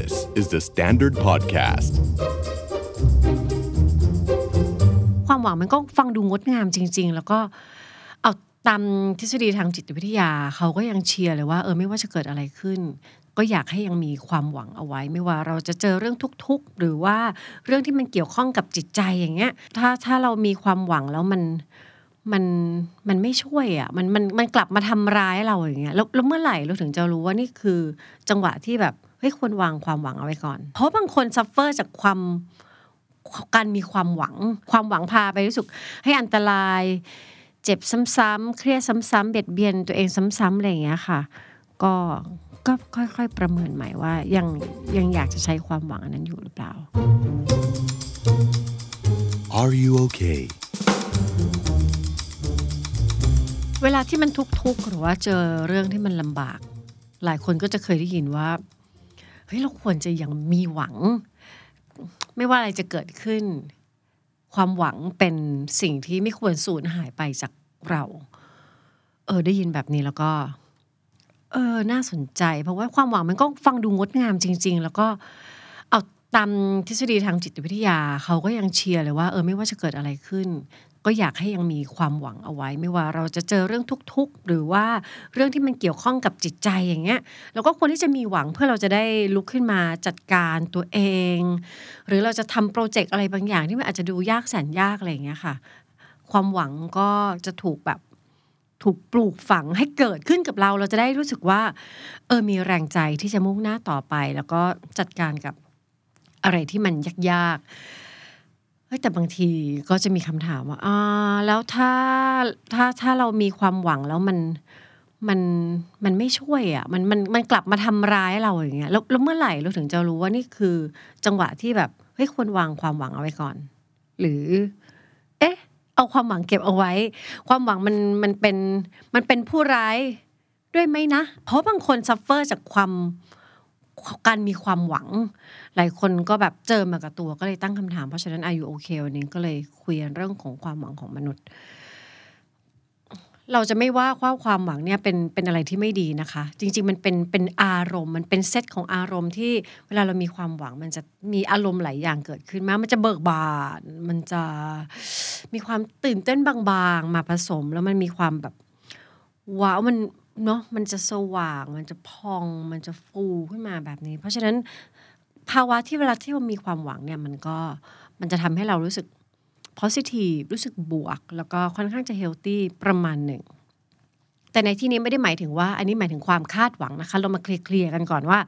This is the Standard Podcast. ความหวังมันก็ฟังดูงดงามจริง ๆ แล้วก็เอาตามทฤษฎีทางจิตวิทยา เขาก็ยังเชียร์เลยว่าเออไม่ว่าจะเกิดอะไรขึ้น ก็อยากให้ยังมีความหวังเอาไว้ ไม่ว่าเราจะเจอเรื่องทุกข์ ๆ หรือว่าเรื่องที่มันเกี่ยวข้องกับจิตใจอย่างเงี้ย ถ้าถ้าเรามีความหวังแล้วมันมันมันไม่ช่วยอะมันมันมันกลับมาทำร้ายเราอย่างเงี้ยแล้วแล้วเมื่อไหร่เราถึงจะรู้ว่านี่คือจังหวะที่แบบ เฮ้ยควรวางความหวังเอาไว้ก่อน เพราะบางคน suffer จากความการมีความหวัง ความหวังพาไปรู้สึกให้อันตราย เจ็บซ้ำๆเครียดซ้ำๆเบียดเบียนตัวเองซ้ำๆอะไรอย่างเงี้ยค่ะ ก็ก็ค่อยๆประเมินใหม่ว่ายังยังอยากจะใช้ความหวังอันนั้นอยู่หรือเปล่า Are you okay? เวลาที่มันทุกข์ๆหรือว่าเจอเรื่องที่มันลำบาก หลายคนก็จะเคยได้ยินว่าเฮ้ยเราควรจะยังมีหวัง ไม่ว่าอะไรจะเกิดขึ้น ความหวังเป็นสิ่งที่ไม่ควรสูญหายไปจากเรา เออ ได้ยินแบบนี้แล้วก็ เออ น่าสนใจ เพราะว่าความหวังมันก็ฟังดูงดงามจริง ๆ แล้วก็เอาตามทฤษฎีทางจิตวิทยาเขาก็ยังเชียร์เลยว่าเออไม่ว่าจะเกิดอะไรขึ้น ก็อยากให้ยังมีความหวังเอาไว้ ไม่ว่าเราจะเจอเรื่องทุกข์ ๆ หรือว่าเรื่องที่มันเกี่ยวข้องกับจิตใจอย่างเงี้ยเราก็ควรที่จะมีหวังเพื่อเราจะได้ลุกขึ้นมาจัดการตัวเอง หรือเราจะทำโปรเจกต์อะไรบางอย่างที่มันอาจจะดูยากแสนยากอะไรอย่างเงี้ยค่ะ ความหวังก็จะถูกแบบถูกปลูกฝังให้เกิดขึ้นกับเรา เราจะได้รู้สึกว่า เออมีแรงใจที่จะมุ่งหน้าต่อไป แล้วก็จัดการกับอะไรที่มันยากๆ เฮ้ยแต่บางทีก็จะมีคำถามว่าอ่าแล้วถ้าถ้าถ้าเรามีความหวังแล้วมันมันมันไม่ช่วยอะมันมันมันกลับมาทำร้ายเราอย่างเงี้ยแล้วแล้วเมื่อไหร่เราถึงจะรู้ว่านี่คือจังหวะที่แบบเฮ้ยควรวางความหวังเอาไว้ก่อน หรือ เอ๊ะ เอาความหวังเก็บเอาไว้ ความหวังมันมันเป็นมันเป็นผู้ร้ายด้วยไหมนะ เพราะบางคน suffer จากความ การมีความหวัง หลายคนก็แบบเจอมากับตัวก็เลยตั้งคำถาม เพราะฉะนั้นอายุโอเควันนี้ก็เลยคุยเรื่องของความหวังของมนุษย์ เราจะไม่ว่าว่าความหวังเนี่ยเป็นเป็นอะไรที่ไม่ดีนะคะ จริง ๆ มันเป็นเป็นอารมณ์ มันเป็นเซตของอารมณ์ที่เวลาเรามีความหวัง มันจะมีอารมณ์หลายอย่างเกิดขึ้นมา มันจะเบิกบานมันจะมีความตื่นเต้นบางๆ มาผสม แล้วมันมีความแบบว้าวมัน เนาะมันจะสว่าง มันจะพองมันจะฟูขึ้นมาแบบนี้ เพราะฉะนั้นภาวะที่เวลาที่เรามีความหวังเนี่ยมันก็มันจะทำให้เรารู้สึก positive รู้สึกบวก แล้วก็ค่อนข้างจะ healthy ประมาณหนึ่ง แต่ในที่นี้ไม่ได้หมายถึงว่า อันนี้หมายถึงความคาดหวังนะคะ เรามาเคลียร์กันก่อนว่า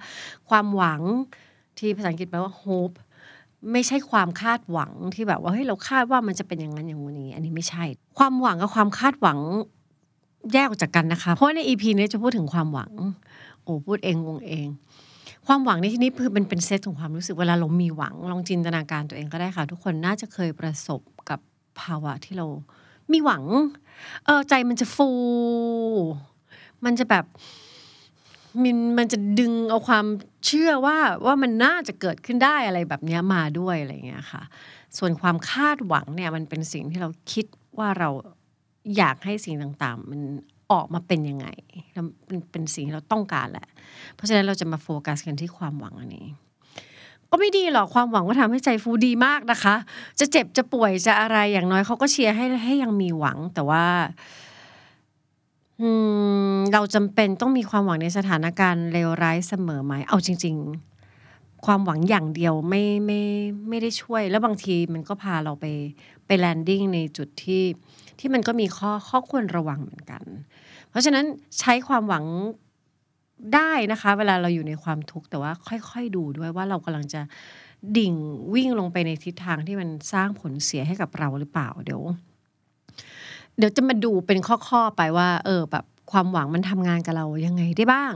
ความหวังที่ภาษาอังกฤษแปลว่า hope ไม่ใช่ความคาดหวังที่แบบว่าเฮ้ยเราคาดว่ามันจะเป็นอย่างนั้นอย่างนี้ อันนี้ไม่ใช่ ความหวังกับความคาดหวัง แยกออกจากกันนะคะ เพราะใน EP นี้จะพูดถึงความหวัง โอ้พูดเองงงเอง ความหวังในที่นี้คือเป็นเป็นเซตของความรู้สึกเวลาเรามีหวัง ลองจินตนาการตัวเองก็ได้ค่ะ ทุกคนน่าจะเคยประสบกับภาวะที่เรา มีหวัง เออใจมันจะฟู มันจะแบบมันมันจะดึงเอาความเชื่อว่าว่ามันน่าจะเกิดขึ้นได้อะไรแบบนี้มาด้วยอะไรเงี้ยค่ะ ส่วนความคาดหวังเนี่ยมันเป็นสิ่งที่เราคิดว่าเรา อยากให้สิ่งต่างๆ มันออกมาเป็นยังไงแล้วมันเป็นสิ่งที่เราต้องการแหละ เพราะฉะนั้นเราจะมาโฟกัสกันที่ความหวังอันนี้ก็ไม่ดีหรอกความหวังก็ทำให้ใจฟูดีมากนะคะ จะเจ็บจะป่วยจะอะไรอย่างน้อยเขาก็เชียร์ให้ให้ยังมีหวัง แต่ว่าอืมเราจำเป็นต้องมีความหวังในสถานการณ์เลวร้ายเสมอไหมเอาจริง ๆ ความหวังอย่างเดียวไม่ไม่ไม่ได้ช่วย แล้วบางทีมันก็พาเราไปไปแลนดิ้งในจุดที่ ที่มันก็มีข้อข้อควรระวังเหมือนกัน เพราะฉะนั้นใช้ความหวังได้นะคะ เวลาเราอยู่ในความทุกข์แต่ว่าค่อยๆ ดูด้วยว่าเรากำลังจะดิ่งวิ่งลงไปในทิศทางที่มันสร้างผลเสียให้กับเราหรือเปล่าเดี๋ยว เดี๋ยวจะมาดูเป็นข้อๆไปว่า เออแบบความหวังมันทำงานกับเรายังไงได้บ้าง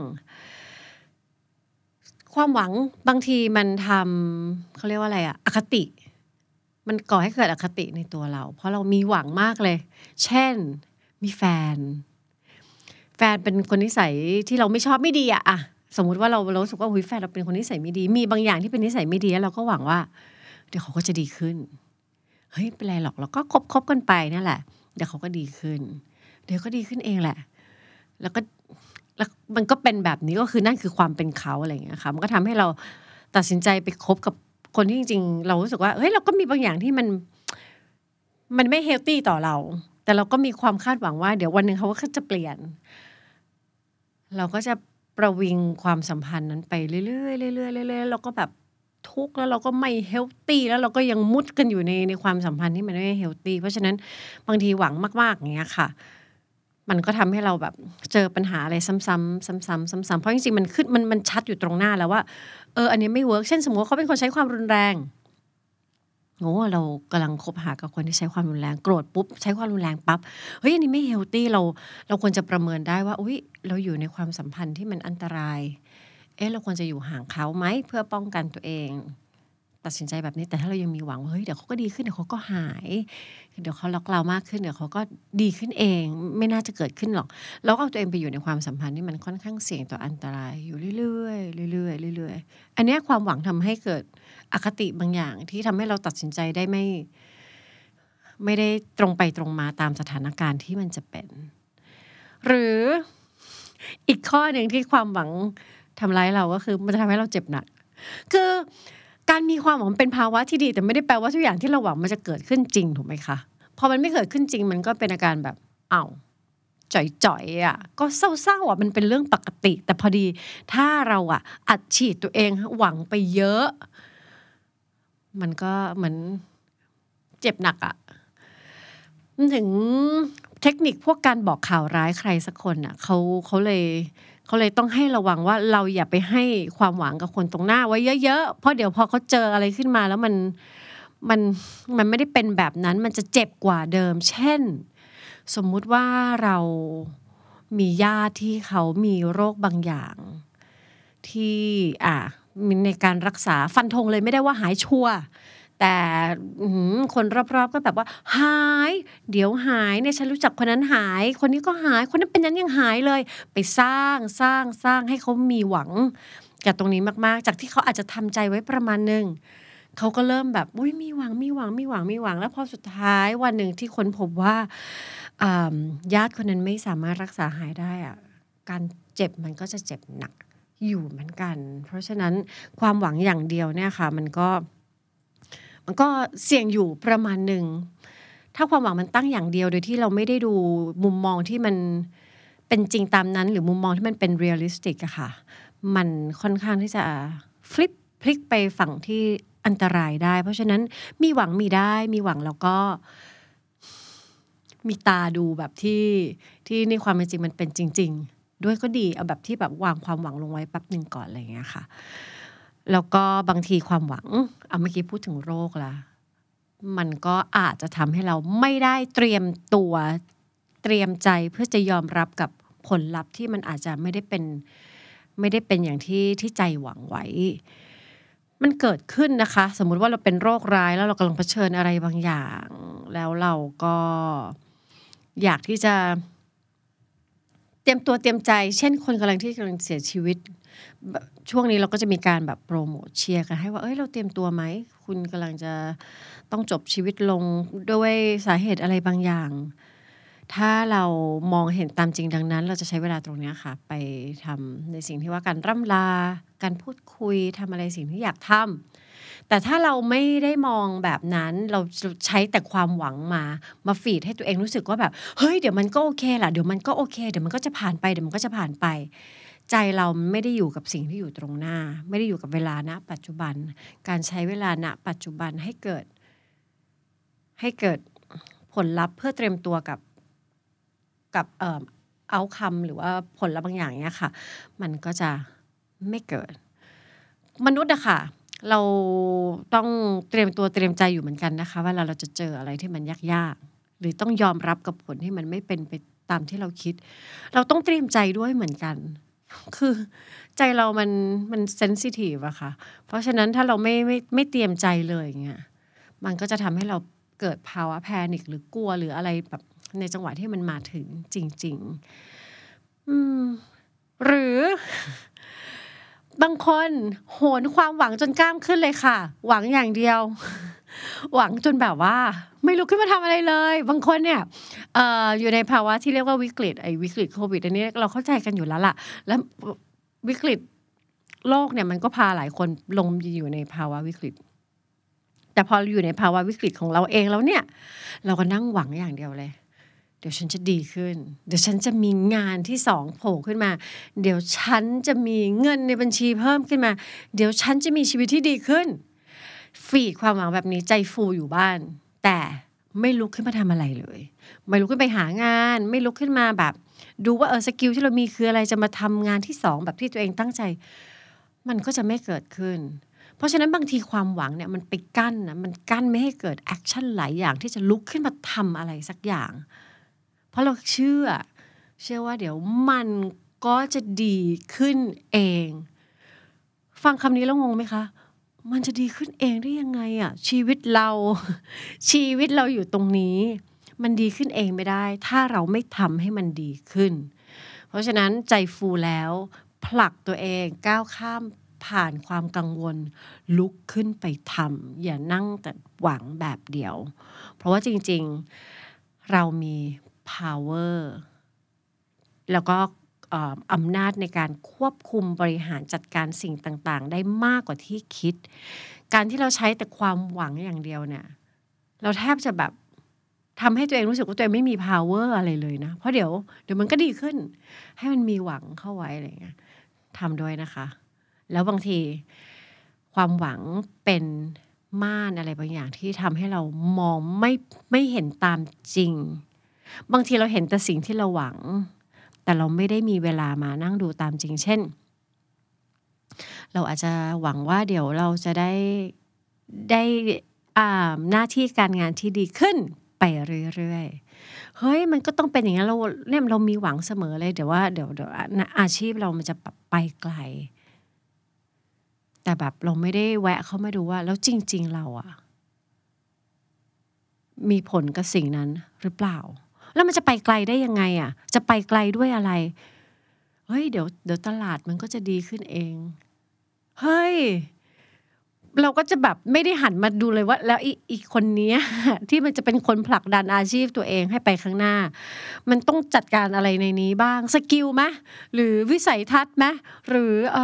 ความหวังบางทีมันทำเขาเรียกว่าอะไรอะอคติ มันก่อให้เกิดอคติในตัวเรา เพราะเรามีหวังมากเลย เช่น มีแฟน แฟนเป็นคนนิสัยที่เราไม่ชอบไม่ดีอะอะสมมุติว่าเราเราสึกว่าหุยแฟนเราเป็นคนนิสัยไม่ดี มีบางอย่างที่เป็นนิสัยไม่ดีแล้วเราก็หวังว่า เดี๋ยวเขาก็จะดีขึ้น เฮ้ยเป็นไรหรอกเราก็คบคบกันไปนั่นแหละเดี๋ยวเขาก็ดีขึ้น เดี๋ยวก็ดีขึ้นเองแหละ แล้วก็แล้วมันก็เป็นแบบนี้ก็คือนั่นคือความเป็นเขาอะไรอย่างเงี้ยค่ะมันก็ทำให้เราตัดสินใจไปคบกับ คนที่จริง ๆ เรารู้สึกว่าเฮ้ยเราก็มีบางอย่างที่มัน มันไม่ healthy ต่อเรา แต่เราก็มีความคาดหวังว่า เดี๋ยววันหนึ่งเขาก็จะเปลี่ยน เราก็จะประวิงความสัมพันธ์นั้นไปเรื่อยๆเรื่อยๆเรื่อยๆแล้วก็แบบทุกข์แล้วเราก็ไม่ healthy แล้วเราก็ยังมุดกันอยู่ในในความสัมพันธ์ที่มันไม่ healthy เพราะฉะนั้นบางทีหวังมากๆอย่างเงี้ยค่ะ มันก็ทำให้เราแบบเจอปัญหาอะไรซ้ำๆซ้ำๆซ้ำๆเพราะจริงๆมันขึ้นมันมันชัดอยู่ตรงหน้าแล้วว่าเอออันนี้ไม่ work เช่นสมมติว่าเขาเป็นคนใช้ความรุนแรงโอ้เรากำลังคบหากับคนที่ใช้ความรุนแรงโกรธปุ๊บใช้ความรุนแรงปั๊บเฮ้ยอันนี้ไม่ healthy เรา เราควรจะประเมินได้ว่าอุ้ยเราอยู่ในความสัมพันธ์ที่มันอันตราย เอ๊ะเราควรจะอยู่ห่างเขาไหมเพื่อป้องกันตัวเอง ตัดสินใจแบบนี้แต่ถ้าเรายังมีหวังว่าเฮ้ยเดี๋ยวเขาก็ดีขึ้นเดี๋ยวเขาก็หาย เดี๋ยวเขารักเรามากขึ้นเดี๋ยวเขาก็ดีขึ้นเอง ไม่น่าจะเกิดขึ้นหรอกเราก็เอาตัวเองไปอยู่ในความสัมพันธ์ที่มันค่อนข้างเสี่ยงต่ออันตรายอยู่เรื่อยๆเรื่อยๆเรื่อยๆอันนี้ความหวังทำให้เกิดอคติบางอย่างที่ทำให้เราตัดสินใจได้ไม่ ไม่ได้ตรงไปตรงมาตามสถานการณ์ที่มันจะเป็น หรืออีกข้อหนึ่งที่ความหวังทำร้ายเราก็คือ มันจะทำให้เราเจ็บหนัก คือ การมีความหวังเป็นภาวะที่ดี แต่ไม่ได้แปลว่าทุกอย่างที่เราหวังมันจะเกิดขึ้นจริงถูกไหมคะพอมันไม่เกิดขึ้นจริงมันก็เป็นอาการแบบเอ้าจ่อยๆอะก็เศร้าๆอะมันเป็นเรื่องปกติ แต่พอดีถ้าเราอะ อัดฉีดตัวเองหวังไปเยอะ มันก็เหมือนเจ็บหนักอะมันถึงเทคนิคพวกการบอกข่าวร้ายใครสักคนอะเขาเขาเลย เขาเลยต้องให้ระวังว่าเราอย่าไปให้ความหวังกับคนตรงหน้าไว้เยอะๆ เพราะเดี๋ยวพอเขาเจออะไรขึ้นมาแล้วมันมันมันไม่ได้เป็นแบบนั้นมันจะเจ็บกว่าเดิม เช่น สมมุติว่าเรามีญาติที่เขามีโรคบางอย่าง ที่อะมีในการรักษาฟันธงเลยไม่ได้ว่าหายชัวร์ แต่คนรอบๆก็แบบว่าหาย เดี๋ยวหายเนี่ยฉันรู้จักคนนั้นหาย คนนี้ก็หายคนนั้นเป็นนั้นยังหายเลย ไปสร้างสร้างสร้างให้เขามีหวังกับตรงนี้มากๆ จากที่เขาอาจจะทำใจไว้ประมาณหนึ่งเขาก็เริ่มแบบอุ้ยมีหวังมีหวังมีหวังมีหวัง แล้วพอสุดท้ายวันหนึ่งที่ค้นพบว่าอ่าญาติคนนั้นไม่สามารถรักษาหายได้อะการเจ็บมันก็จะเจ็บหนักอยู่เหมือนกัน เพราะฉะนั้นความหวังอย่างเดียวเนี่ยค่ะ มันก็ มันก็เสี่ยงอยู่ประมาณหนึ่ง ถ้าความหวังมันตั้งอย่างเดียวโดยที่เราไม่ได้ดูมุมมองที่มันเป็นจริงตามนั้น หรือมุมมองที่มันเป็น realistic อะค่ะ มันค่อนข้างที่จะ flip พลิกไปฝั่งที่อันตรายได้ เพราะฉะนั้นมีหวังมีได้ มีหวังแล้วก็มีตาดูแบบที่ที่ในความเป็นจริงมันเป็นจริง ๆ ด้วยก็ดีเอาแบบที่แบบวางความหวังลงไว้แป๊บหนึ่งก่อนอะไรอย่างเงี้ยค่ะ แล้วก็บางทีความหวังเอาเมื่อกี้พูดถึงโรคละมันก็อาจจะทำให้เราไม่ได้เตรียมตัวเตรียมใจเพื่อจะยอมรับกับผลลัพธ์ที่มันอาจจะไม่ได้เป็นไม่ได้เป็นอย่างที่ที่ใจหวังไว้ มันเกิดขึ้นนะคะ สมมุติว่าเราเป็นโรคร้ายแล้วเรากำลังเผชิญอะไรบางอย่าง แล้วเราก็อยากที่จะ เตรียมตัวเตรียมใจ เช่น คนกำลังที่กำลังเสียชีวิต ช่วงนี้เราก็จะมีการแบบโปรโมทเชียร์กันให้ว่าเอ้ยเราเตรียมตัวไหม คุณกำลังจะต้องจบชีวิตลงด้วยสาเหตุอะไรบางอย่าง ถ้าเรามองเห็นตามจริงดังนั้น เราจะใช้เวลาตรงนี้ค่ะ ไปทำในสิ่งที่ว่าการร่ำลา การพูดคุยทำอะไรสิ่งที่อยากทำแต่ถ้าเราไม่ได้มองแบบนั้นเราใช้แต่ความหวังมามาฟีดให้ตัวเองรู้สึกว่าแบบเฮ้ยเดี๋ยวมันก็โอเคแหละเดี๋ยวมันก็โอเค เดี๋ยวมันก็จะผ่านไปเดี๋ยวมันก็จะผ่านไป ใจเราไม่ได้อยู่กับสิ่งที่อยู่ตรงหน้า ไม่ได้อยู่กับเวลาณปัจจุบัน การใช้เวลาณปัจจุบันให้เกิด ให้เกิดผลลัพธ์เพื่อเตรียมตัวกับกับเอ่อเอาคำหรือว่าผลลัพธ์บางอย่างเนี้ยค่ะ มันก็จะไม่เกิด มนุษย์อะค่ะเราต้องเตรียมตัวเตรียมใจอยู่เหมือนกันนะคะเวลาเราจะเจออะไรที่มันยากๆหรือต้องยอมรับกับผลที่มันไม่เป็นไปตามที่เราคิด เราต้องเตรียมใจด้วยเหมือนกัน คือใจเรามันมันเซนซิทีฟอะค่ะ เพราะฉะนั้นถ้าเราไม่ไม่ไม่เตรียมใจเลยอย่างเงี้ยมันก็จะทำให้เราเกิดภาวะแพนิคหรือกลัวหรืออะไรแบบในจังหวะที่มันมาถึงจริง ๆ อืม หรือบางคนโหนความหวังจนกล้ามขึ้นเลยค่ะ หวังอย่างเดียว หวังจนแบบว่า ไม่ลุกขึ้นมาทำอะไรเลย บางคนเนี่ยออยู่ในภาวะที่เรียกว่าวิกฤตไอ้วิกฤตโควิดอันนี้เราเข้าใจกันอยู่แล้วล่ะ แล้ววิกฤตโลกเนี่ยมันก็พาหลายคนลงอยู่ในภาวะวิกฤต แต่พออยู่ในภาวะวิกฤตของเราเองแล้วเนี่ย เราก็นั่งหวังอย่างเดียวเลย เดี๋ยวฉันจะดีขึ้น เดี๋ยวฉันจะมีงานที่สองโผล่ขึ้นมา เดี๋ยวฉันจะมีเงินในบัญชีเพิ่มขึ้นมา เดี๋ยวฉันจะมีชีวิตที่ดีขึ้น feed ความหวังแบบนี้ใจฟูอยู่บ้าน แต่ไม่ลุกขึ้นมาทำอะไรเลย ไม่ลุกขึ้นไปหางาน ไม่ลุกขึ้นมาแบบ ดูว่าเออ skill ที่เรามีคืออะไรจะมาทำงานที่สองแบบที่ตัวเองตั้งใจ มันก็จะไม่เกิดขึ้น เพราะฉะนั้นบางทีความหวังเนี่ยมันไปกั้นนะมันกั้นไม่ให้เกิด action หลายอย่างที่จะลุกขึ้นมาทำอะไรสักอย่าง เพราะเราเชื่อ เชื่อว่าเดี๋ยวมันก็จะดีขึ้นเอง ฟังคำนี้แล้วงงไหมคะ มันจะดีขึ้นเองได้ยังไงอะชีวิตเรา ชีวิตเราอยู่ตรงนี้ มันดีขึ้นเองไม่ได้ ถ้าเราไม่ทำให้มันดีขึ้น เพราะฉะนั้นใจฟูแล้ว ผลักตัวเองก้าวข้ามผ่านความกังวล ลุกขึ้นไปทำอย่านั่งแต่หวังแบบเดียว เพราะว่าจริงๆเรามี power แล้วก็ อำนาจในการควบคุมบริหารจัดการสิ่งต่างๆ ได้มากกว่าที่คิด การที่เราใช้แต่ความหวังอย่างเดียวเนี่ย เราแทบจะแบบทำให้ตัวเองรู้สึกว่าตัวเองไม่มี power อะไรเลยนะ เพราะเดี๋ยวเดี๋ยวมันก็ดีขึ้น ให้มันมีหวังเข้าไว้อะไรเงี้ยทำด้วยนะคะ แล้วบางทีความหวังเป็นม่านอะไรบางอย่างที่ทำให้เรามองไม่ไม่เห็นตามจริง บางทีเราเห็นแต่สิ่งที่เราหวัง แต่เราไม่ได้มีเวลามานั่งดูตามจริง เช่น เราอาจจะหวังว่าเดี๋ยวเราจะได้ได้อาหน้าที่การงานที่ดีขึ้นไปเรื่อยๆ เฮ้ยมันก็ต้องเป็นอย่างนั้นเราเนี่ยเรามีหวังเสมอเลยเดี๋ยวว่าเดี๋ยวเดี๋ยวอาชีพเรามันจะไปไกล แต่แบบเราไม่ได้แวะเข้ามาดูว่า แล้วจริง ๆ เราอะมีผลกับสิ่งนั้นหรือเปล่า แล้วมันจะไปไกลได้ยังไงอะจะไปไกลด้วยอะไร เฮ้ย เดี๋ยวเดี๋ยวตลาดมันก็จะดีขึ้นเอง เฮ้ย เราก็จะแบบไม่ได้หันมาดูเลยว่า แล้วอีอีกคนเนี้ยที่มันจะเป็นคนผลักดันอาชีพตัวเองให้ไปข้างหน้า มันต้องจัดการอะไรในนี้บ้างสกิลไหมหรือวิสัยทัศน์ไหมหรืออ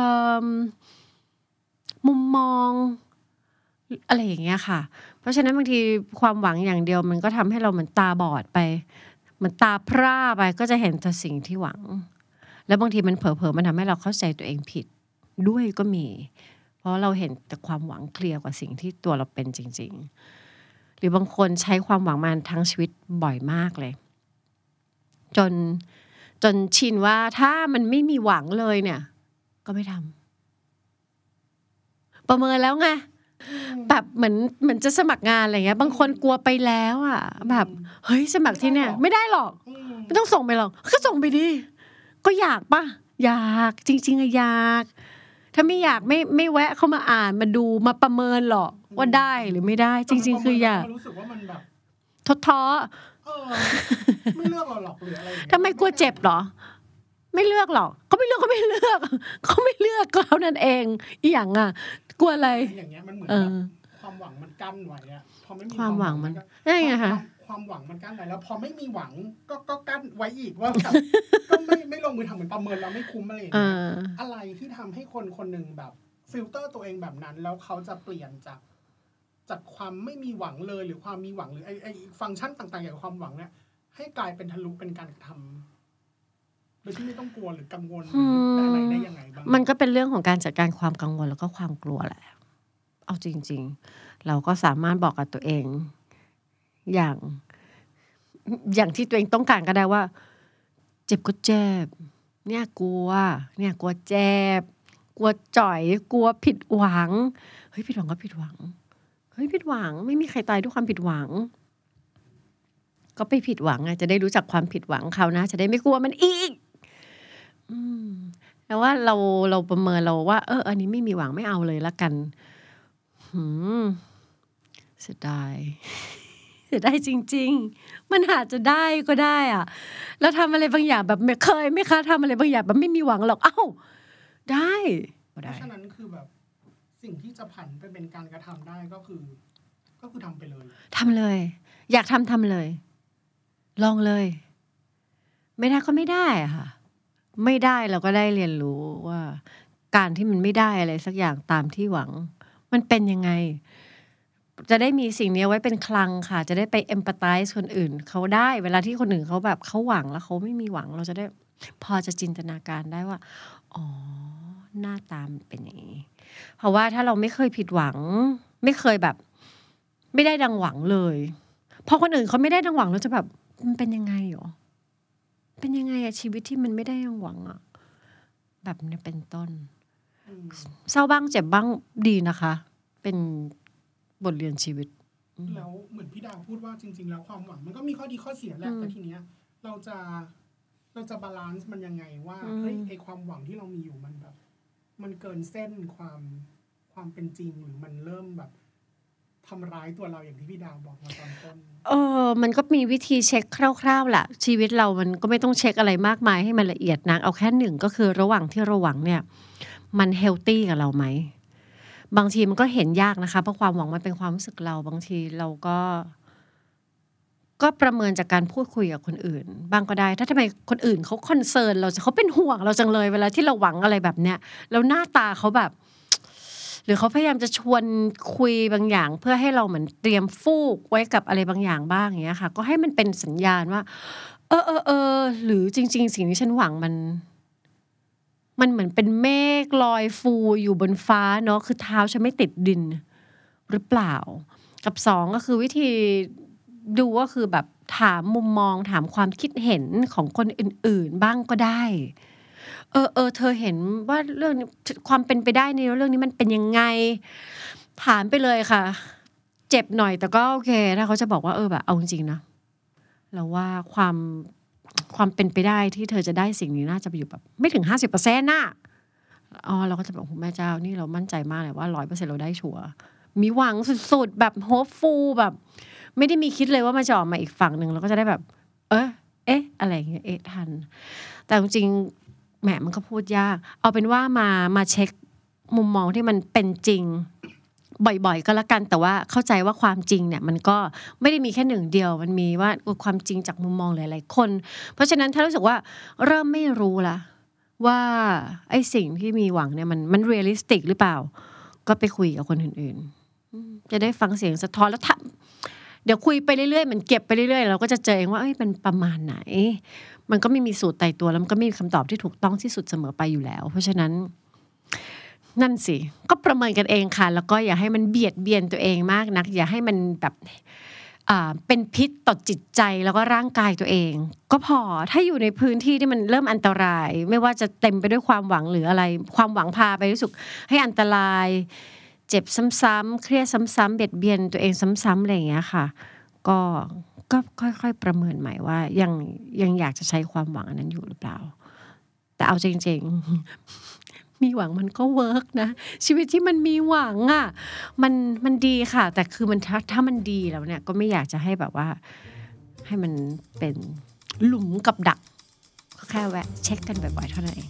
มุมมองอะไรอย่างเงี้ยค่ะ เพราะฉะนั้นบางทีความหวังอย่างเดียวมันก็ทำให้เราเหมือนตาบอดไป มือนตาพร่าไปก็จะเห็นแต่สิ่งที่หวัง แล้วบางทีมันเผลอๆมันทำให้เราเข้าใจตัวเองผิดด้วยก็มี เพราะเราเห็นแต่ความหวังเคลียร์กว่าสิ่งที่ตัวเราเป็นจริง ๆ หรือบางคนใช้ความหวังมาทั้งชีวิตบ่อยมากเลย จนจนชินว่าถ้ามันไม่มีหวังเลยเนี่ย ก็ไม่ทำประเมินแล้วไง แบบเหมือนเหมือนจะสมัครงานอะไรเงี้ย บางคนกลัวไปแล้วอะ แบบเฮ้ยสมัครที่เนี่ย ไม่ได้หรอกอืมไม่ต้องส่งไปหรอก ก็ส่งไปดิก็อยากปะอยากจริง ๆอะอยาก ถ้าไม่อยากไม่ไม่แวะเข้ามาอ่านมาดูมาประเมินหรอกว่าได้หรือไม่ได้ จริง ๆ คืออยากมันรู้สึกว่ามันแบบท้อท้อเออไม่เลือกเราหรอกหรืออะไรอย่างเงี้ยทำไมกลัวเจ็บเหรอ ไม่เลือกหรอกเขาไม่เลือกเขาไม่เลือกเขาไม่เลือกก็เท่านั้นเองอีหยังอะ กลัวอะไรอย่างเงี้ยมันเหมือนเอแบบอความหวังมันกั้นไว้อะพอไม่มีความหวังมันก็นั่นไงคะความหวังมันกั้นไว้แล้ว พอไม่มีหวังก็ก็กั้นไว้อีกว่าแบบก็ไม่ไม่ลงมือทำเหมือนประเมินแล้วไม่คุ้มอะไรอย่างเอเงี้ยออะไรที่ทำให้คนคนหนึ่งแบบ ฟิลเตอร์ตัวเองแบบนั้น แล้วเขาจะเปลี่ยนจากจากความไม่มีหวังเลยหรือความมีหวังหรือไอไอฟังก์ชันต่างๆอย่างความหวังเนี่ยให้กลายเป็นทะลุเป็นการกระทำ โดยที่ไม่ต้องกลัวหรือกังวลหรืออะไรได้ยังไงบ้างมันก็เป็นเรื่องของการจัดการความกังวลแล้วก็ความกลัวแหละ เอาจริง ๆ เราก็สามารถบอกกับตัวเอง อย่าง อย่างที่ตัวเองต้องการก็ได้ว่า เจ็บก็เจ็บเนี่ยกลัว เนี่ยกลัวเจ็บกลัวจ่อย กลัวผิดหวังเฮ้ยผิดหวังก็ผิดหวังเฮ้ยผิดหวัง ไม่มีใครตายด้วยความผิดหวัง ก็ไปผิดหวังไงจะได้รู้จักความผิดหวังเขาวหนะ จะได้ไม่กลัวมันอีกอืม แล้วว่าเราเราประเมินเราว่า เออ อันนี้ไม่มีหวังไม่เอาเลยละกันหืมเสียดายเสียดายจริง ๆ มันอาจจะได้ก็ได้อะแล้วทำอะไรบางอย่างแบบไม่เคยไหม่คะทำอะไรบางอย่างแบบไม่มีหวังหรอก เอ้า ได้ก็เพได้ราะฉะนั้นคือแบบ สิ่งที่จะผันไปเป็นการกระทำได้ก็คือ ก็คือทำไปเลยทำเลย อยากทำทำเลย ลองเลย ไม่ได้ก็ไม่ได้อะค่ะ ไม่ได้เราก็ได้เรียนรู้ว่า การที่มันไม่ได้อะไรสักอย่างตามที่หวัง มันเป็นยังไง จะได้มีสิ่งนี้ไว้เป็นคลังค่ะ จะได้ไปเอมพัตไตส์คนอื่นเขาได้ เวลาที่คนอื่นเขาแบบเขาหวังแล้วเขาไม่มีหวังเราจะได้พอจะจินตนาการได้ว่า อ๋อ หน้าตามเป็นอย่างนี้ เพราะว่าถ้าเราไม่เคยผิดหวัง ไม่เคยแบบ ไม่ได้ดังหวังเลย พอคนอื่นเขาไม่ได้ดังหวังเราจะแบบมันเป็นยังไงหรอ เป็นยังไงอะชีวิตที่มันไม่ได้ดังหวังอะแบบนี้เป็นต้นอืมเศร้าบ้างเจ็บบ้างดีนะคะ เป็นบทเรียนชีวิต แล้วเหมือนพี่ดาวพูดว่าจริง ๆ แล้วความหวัง มันก็มีข้อดีข้อเสียแหละอืมแต่ทีเนี้ย เราจะเราจะ balance มันยังไงว่าอืมเฮ้ยไอความหวังที่เรามีอยู่มันแบบ มันเกินเส้นความความเป็นจริงหรือมันเริ่มแบบ ทำร้ายตัวเราอย่างที่พี่ดาวบอกมาตอนต้น เออ มันก็มีวิธีเช็คคร่าวๆแหละชีวิตเรามันก็ไม่ต้องเช็คอะไรมากมายให้มันละเอียดนัก เอาแค่หนึ่งก็คือระหว่างที่เราหวังเนี่ย มัน healthy กับเราไหม บางทีมันก็เห็นยากนะคะ เพราะความหวังมันเป็นความรู้สึกเรา บางทีเราก็ ก็ประเมินจากการพูดคุยกับคนอื่นบ้างก็ได้ ถ้าทำไมคนอื่นเขา concern เราจะเขาเป็นห่วงเราจังเลยเวลาที่เราหวังอะไรแบบเนี้ยแล้วหน้าตาเขาแบบ หรือเขาพยายามจะชวนคุยบางอย่าง เพื่อให้เราเหมือนเตรียมฟูกไว้กับอะไรบางอย่างบ้างอย่างเงี้ยค่ะ ก็ให้มันเป็นสัญญาณว่า เออเออเออหรือจริง ๆ สิ่งที่ฉันหวังมัน มันเหมือนเป็นเมฆลอยฟูอยู่บนฟ้าเนาะคือเท้าฉันไม่ติดดิน หรือเปล่า กับสองก็คือวิธีดูก็คือแบบถามมุมมองถามความคิดเห็นของคนอื่น ๆ บ้างก็ได้ เออเออเธอเห็นว่าเรื่องความเป็นไปได้ในเรื่องนี้มันเป็นยังไง ถามไปเลยค่ะ เจ็บหน่อยแต่ก็โอเค ถ้าเขาจะบอกว่าเออแบบเอาจริงนะเราว่าความความเป็นไปได้ที่เธอจะได้สิ่งนี้น่าจะไปอยู่แบบ ไม่ถึงห้าสิบเปอร์เซ็นต์น่ะอ๋อเราก็จะบอกโอ้โหแม่เจ้านี่เรามั่นใจมากเลยว่าร้อยเปอร์เซ็นต์เราได้ชัวร์มีหวังสุดๆ แบบโฮปฟูลแบบ ไม่ได้มีคิดเลยว่ามันจะออกมาอีกฝั่งหนึ่งเราก็จะได้แบบ เออเอ๊ะ อะไรอย่างเงี้ยเอ๊ะทัน แต่จริง แหมมันก็พูดยาก เอาเป็นว่ามามาเช็คมุมมองที่มันเป็นจริง บ่อยๆ ก็แล้วกันแต่ว่าเข้าใจว่าความจริงเนี่ยมันก็ไม่ได้มีแค่หนึ่งเดียว มันมีว่าความจริงจากมุมมองหลายๆคน เพราะฉะนั้นถ้ารู้สึกว่าเริ่มไม่รู้ละว่าไอ้สิ่งที่มีหวังเนี่ยมันมัน realistic หรือเปล่า ก็ไปคุยกับคนอื่นๆ จะได้ฟังเสียงสะท้อนแล้วเดี๋ยวคุยไปเรื่อยๆมันเก็บไปเรื่อยๆเราก็จะเจอเองว่าเอ้ยเป็นประมาณไหน มันก็ไม่มีสูตรตายตัวแล้วมันก็ไม่มีคำตอบที่ถูกต้องที่สุดเสมอไปอยู่แล้ว เพราะฉะนั้นนั่นสิก็ประเมินกันเองค่ะ แล้วก็อย่าให้มันเบียดเบียนตัวเองมากนัก อย่าให้มันแบบเป็นพิษต่อจิตใจแล้วก็ร่างกายตัวเอง ก็พอถ้าอยู่ในพื้นที่ที่มันเริ่มอันตราย ไม่ว่าจะเต็มไปด้วยความหวังหรืออะไร ความหวังพาไปรู้สึกให้อันตราย เจ็บซ้ำๆเครียดซ้ำๆเบียดเบียนตัวเองซ้ำๆอะไรอย่างเงี้ยค่ะ ก็ ก็ค่อย ๆ ประเมินใหม่ว่ายังยังอยากจะใช้ความหวังอันนั้นอยู่หรือเปล่า แต่เอาจริง ๆ มีหวังมันก็ work นะ ชีวิตที่มันมีหวังอะมันมันดีค่ะ แต่คือมันถ้าถ้ามันดีแล้วเนี่ย ก็ไม่อยากจะให้แบบว่า ให้มันเป็นหลุมกับดัก แค่แวะเช็คกันบ่อยๆเท่านั้นเอง